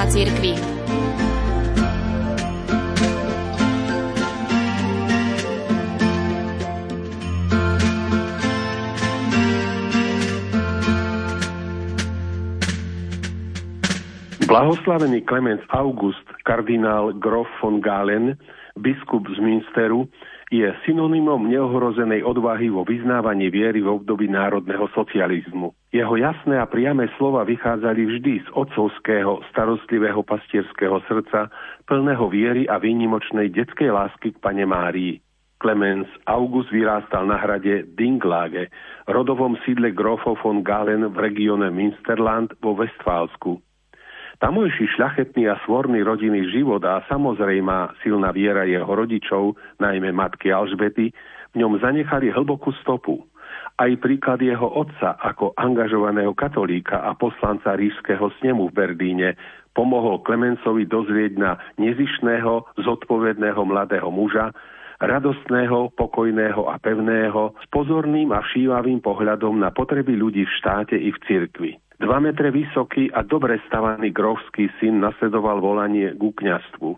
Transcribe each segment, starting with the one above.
života cirkvi. Blahoslavený Klemens August, kardinál Grof von Galen, biskup z Münsteru, je synonymom neohrozenej odvahy vo vyznávaní viery v období národného socializmu. Jeho jasné a priame slova vychádzali vždy z otcovského, starostlivého pastierského srdca, plného viery a výnimočnej detskej lásky k pane Márii. Clemens August vyrástal na hrade Dinglage, rodovom sídle Grofov von Galen v regióne Münsterland vo Westfálsku. Tamojší šľachetný a svorný rodinný život a samozrejmá silná viera jeho rodičov, najmä matky Alžbety, v ňom zanechali hlbokú stopu. Aj príklad jeho otca ako angažovaného katolíka a poslanca ríšského snemu v Berdíne pomohol Klemencovi dozrieť na nezišného, zodpovedného mladého muža, radostného, pokojného a pevného, s pozorným a všívavým pohľadom na potreby ľudí v štáte i v cirkvi. Dva metre vysoký a dobre stavaný grovský syn nasledoval volanie ku kňastvu.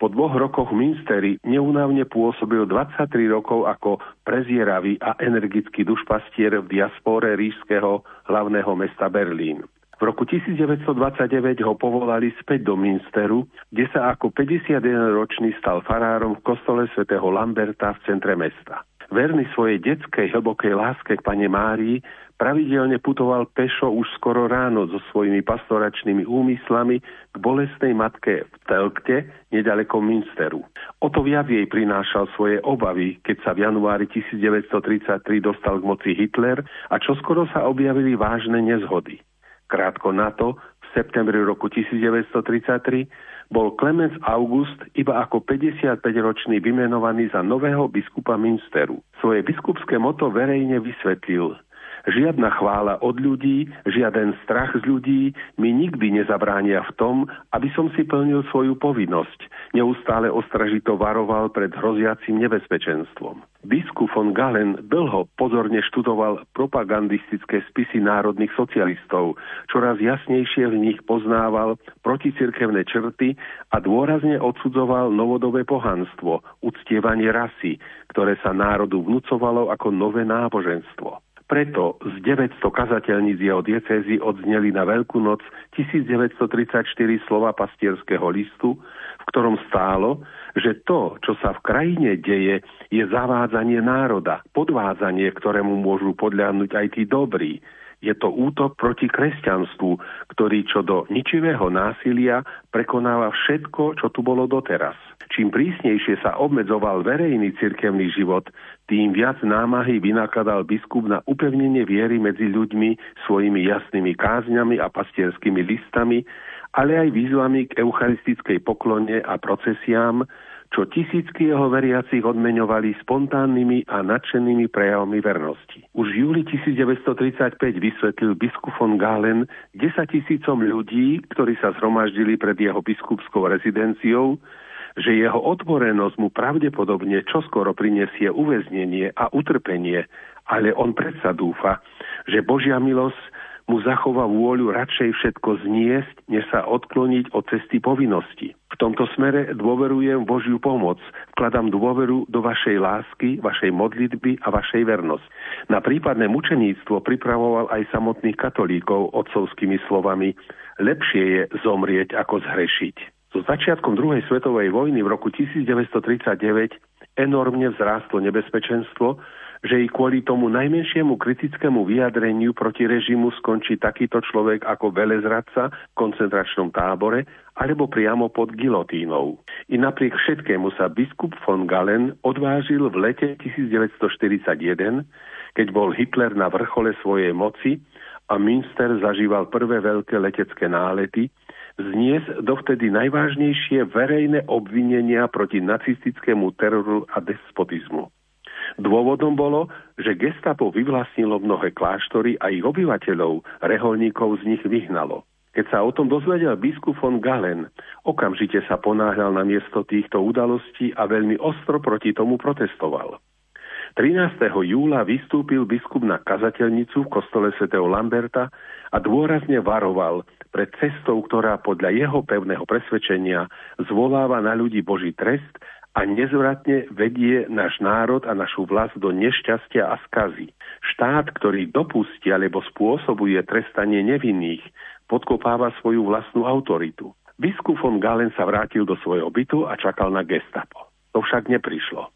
Po dvoch rokoch v Minsteri neunávne pôsobil 23 rokov ako prezieravý a energický dušpastier v diaspore ríšského hlavného mesta Berlín. V roku 1929 ho povolali späť do Minsteru, kde sa ako 51-ročný stal farárom v kostole svätého Lamberta v centre mesta. Verný svojej detskej hlbokej láske k pane Márii Pravidelne putoval pešo už skoro ráno so svojimi pastoračnými úmyslami k bolestnej matke v Telkte, nedaleko Münsteru. O to viac jej prinášal svoje obavy, keď sa v januári 1933 dostal k moci Hitler a čoskoro sa objavili vážne nezhody. Krátko na to, v septembri roku 1933, bol Clemens August iba ako 55-ročný vymenovaný za nového biskupa Münsteru. Svoje biskupské moto verejne vysvetlil – Žiadna chvála od ľudí, žiaden strach z ľudí mi nikdy nezabránia v tom, aby som si plnil svoju povinnosť. Neustále ostražito varoval pred hroziacim nebezpečenstvom. Biskup von Galen dlho pozorne študoval propagandistické spisy národných socialistov, čoraz jasnejšie v nich poznával proticirkevné črty a dôrazne odsudzoval novodobé pohanstvo, uctievanie rasy, ktoré sa národu vnúcovalo ako nové náboženstvo. Preto z 900 kazateľníc jeho diecézy odzneli na Veľkú noc 1934 slova pastierského listu, v ktorom stálo, že to, čo sa v krajine deje, je zavádzanie národa, podvádzanie, ktorému môžu podľahnuť aj tí dobrí. Je to útok proti kresťanstvu, ktorý čo do ničivého násilia prekonáva všetko, čo tu bolo doteraz. Čím prísnejšie sa obmedzoval verejný cirkevný život, tým viac námahy vynakladal biskup na upevnenie viery medzi ľuďmi svojimi jasnými kázňami a pastierskými listami, ale aj výzvami k eucharistickej poklone a procesiám, čo tisícky jeho veriacich odmeňovali spontánnymi a nadšenými prejavmi vernosti. Už v júli 1935 vysvetlil biskup von Galen 10 tisícom ľudí, ktorí sa zhromaždili pred jeho biskupskou rezidenciou, že jeho otvorenosť mu pravdepodobne čoskoro prinesie uväznenie a utrpenie, ale on predsa dúfa, že Božia milosť mu zachová vôľu radšej všetko zniesť, než sa odkloniť od cesty povinnosti. V tomto smere dôverujem Božiu pomoc, vkladám dôveru do vašej lásky, vašej modlitby a vašej vernosť. Na prípadné mučeníctvo pripravoval aj samotných katolíkov otcovskými slovami lepšie je zomrieť ako zhrešiť. So začiatkom druhej svetovej vojny v roku 1939 enormne vzrástlo nebezpečenstvo, že i kvôli tomu najmenšiemu kritickému vyjadreniu proti režimu skončí takýto človek ako velezradca v koncentračnom tábore alebo priamo pod gilotínou. I napriek všetkému sa biskup von Galen odvážil v lete 1941, keď bol Hitler na vrchole svojej moci a Münster zažíval prvé veľké letecké nálety, znies dovtedy najvážnejšie verejné obvinenia proti nacistickému teroru a despotizmu. Dôvodom bolo, že gestapo vyvlastnilo mnohé kláštory a ich obyvateľov, reholníkov z nich vyhnalo. Keď sa o tom dozvedel biskup von Galen, okamžite sa ponáhľal na miesto týchto udalostí a veľmi ostro proti tomu protestoval. 13. júla vystúpil biskup na kazateľnicu v kostole svätého Lamberta a dôrazne varoval pred cestou, ktorá podľa jeho pevného presvedčenia zvoláva na ľudí Boží trest a nezvratne vedie náš národ a našu vlast do nešťastia a skazy. Štát, ktorý dopustí alebo spôsobuje trestanie nevinných, podkopáva svoju vlastnú autoritu. Biskup von Galen sa vrátil do svojho bytu a čakal na gestapo. To však neprišlo.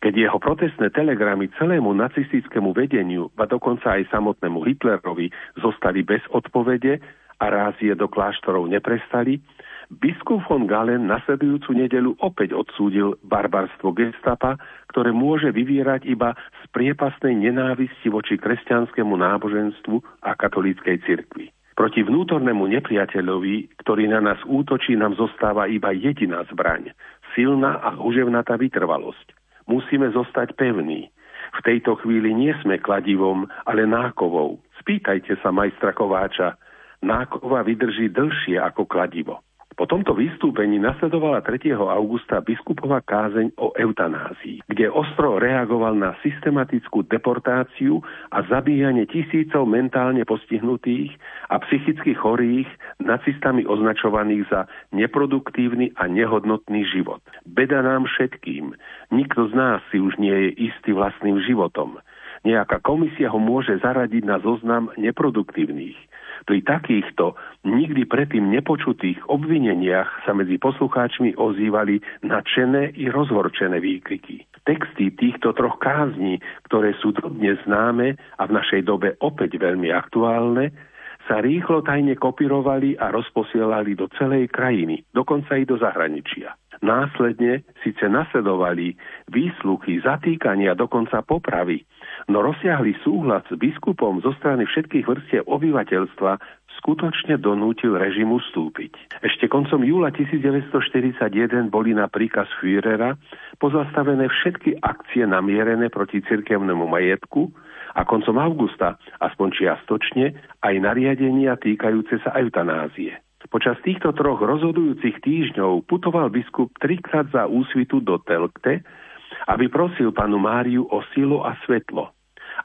Keď jeho protestné telegramy celému nacistickému vedeniu, a dokonca aj samotnému Hitlerovi, zostali bez odpovede a rázie do kláštorov neprestali, biskup von Galen nasledujúcu nedelu opäť odsúdil barbarstvo gestapa, ktoré môže vyvierať iba z priepasnej nenávisti voči kresťanskému náboženstvu a katolíckej cirkvi. Proti vnútornému nepriateľovi, ktorý na nás útočí, nám zostáva iba jediná zbraň, silná a uževnatá vytrvalosť musíme zostať pevní. V tejto chvíli nie sme kladivom, ale nákovou. Spýtajte sa majstra Kováča. Nákova vydrží dlhšie ako kladivo. Po tomto vystúpení nasledovala 3. augusta biskupová kázeň o eutanázii, kde ostro reagoval na systematickú deportáciu a zabíjanie tisícov mentálne postihnutých a psychicky chorých nacistami označovaných za neproduktívny a nehodnotný život. Beda nám všetkým. Nikto z nás si už nie je istý vlastným životom. Nejaká komisia ho môže zaradiť na zoznam neproduktívnych pri takýchto nikdy predtým nepočutých obvineniach sa medzi poslucháčmi ozývali nadšené i rozhorčené výkriky. Texty týchto troch kázní, ktoré sú dodnes známe a v našej dobe opäť veľmi aktuálne, sa rýchlo tajne kopírovali a rozposielali do celej krajiny, dokonca i do zahraničia. Následne síce nasledovali výsluchy, zatýkania, dokonca popravy, no rozsiahli súhlas s biskupom zo strany všetkých vrstiev obyvateľstva skutočne donútil režimu vstúpiť. Ešte koncom júla 1941 boli na príkaz Führera pozastavené všetky akcie namierené proti cirkevnému majetku a koncom augusta, aspoň čiastočne, aj nariadenia týkajúce sa eutanázie. Počas týchto troch rozhodujúcich týždňov putoval biskup trikrát za úsvitu do Telkte, aby prosil panu Máriu o silu a svetlo.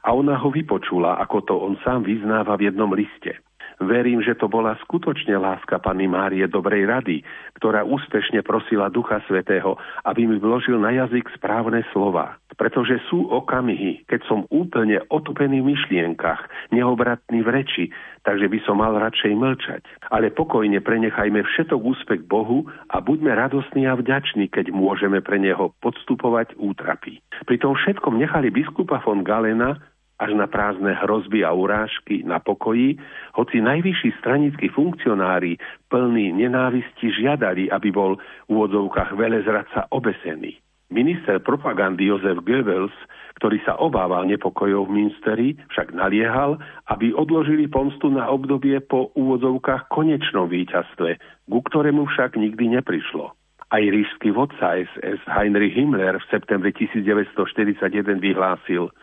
A ona ho vypočula, ako to on sám vyznáva v jednom liste. Verím, že to bola skutočne láska Pany Márie Dobrej rady, ktorá úspešne prosila Ducha Svetého, aby mi vložil na jazyk správne slova. Pretože sú okamihy, keď som úplne otopený v myšlienkach, neobratný v reči, takže by som mal radšej mlčať. Ale pokojne prenechajme všetok úspech Bohu a buďme radosní a vďační, keď môžeme pre Neho podstupovať útrapy. Pri tom všetkom nechali biskupa von Galena až na prázdne hrozby a urážky na pokoji, hoci najvyšší stranickí funkcionári plní nenávisti žiadali, aby bol v úvodzovkách velezradca obesený. Minister propagandy Jozef Goebbels, ktorý sa obával nepokojov v Minsteri, však naliehal, aby odložili pomstu na obdobie po úvodzovkách konečnom víťazstve, ku ktorému však nikdy neprišlo. Aj ríšsky vodca SS Heinrich Himmler v septembri 1941 vyhlásil –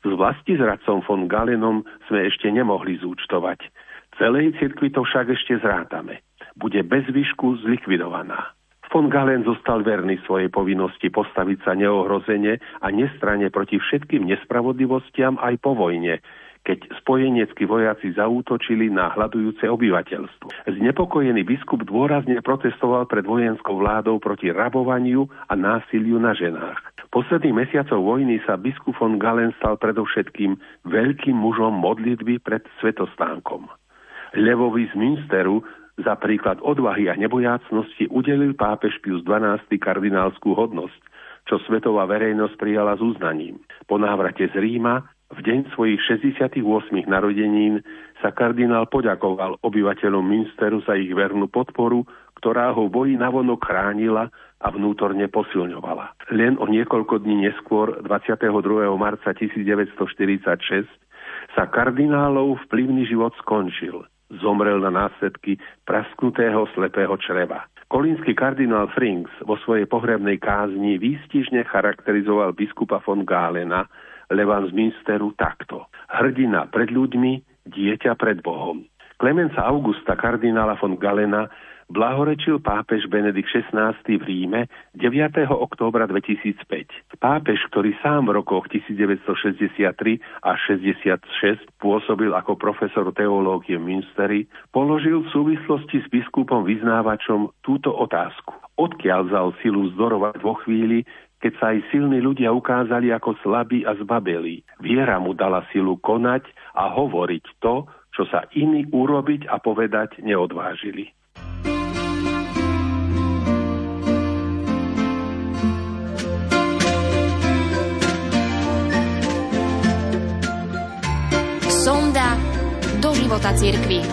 s vlastizradcom von Galenom sme ešte nemohli zúčtovať. Celej cirkvi to však ešte zrátame. Bude bez výšku zlikvidovaná. Von Galen zostal verný svojej povinnosti postaviť sa neohrozene a nestrane proti všetkým nespravodlivostiam aj po vojne, keď spojeneckí vojaci zaútočili na hľadujúce obyvateľstvo. Znepokojený biskup dôrazne protestoval pred vojenskou vládou proti rabovaniu a násiliu na ženách. Posledných mesiacov vojny sa biskup von Galen stal predovšetkým veľkým mužom modlitby pred svetostánkom. Levovi z Münsteru za príklad odvahy a nebojácnosti udelil pápež Pius XII kardinálskú hodnosť, čo svetová verejnosť prijala s uznaním. Po návrate z Ríma v deň svojich 68 narodenín sa kardinál poďakoval obyvateľom Münsteru za ich vernú podporu, ktorá ho boji navonok chránila a vnútorne posilňovala. Len o niekoľko dní neskôr, 22. marca 1946, sa kardinálov vplyvný život skončil. Zomrel na následky prasknutého slepého čreva. Kolínsky kardinál Frings vo svojej pohrebnej kázni výstižne charakterizoval biskupa von Gálena, Levan z Minsteru takto. Hrdina pred ľuďmi, dieťa pred Bohom. Klemenca Augusta kardinála von Galena blahorečil pápež Benedikt XVI v Ríme 9. októbra 2005. Pápež, ktorý sám v rokoch 1963 a 66 pôsobil ako profesor teológie v Münsteri, položil v súvislosti s biskupom vyznávačom túto otázku. Odkiaľ vzal silu zdorovať vo chvíli, keď sa aj silní ľudia ukázali ako slabí a zbabelí. Viera mu dala silu konať a hovoriť to, čo sa iní urobiť a povedať neodvážili. Sonda do života cirkvi.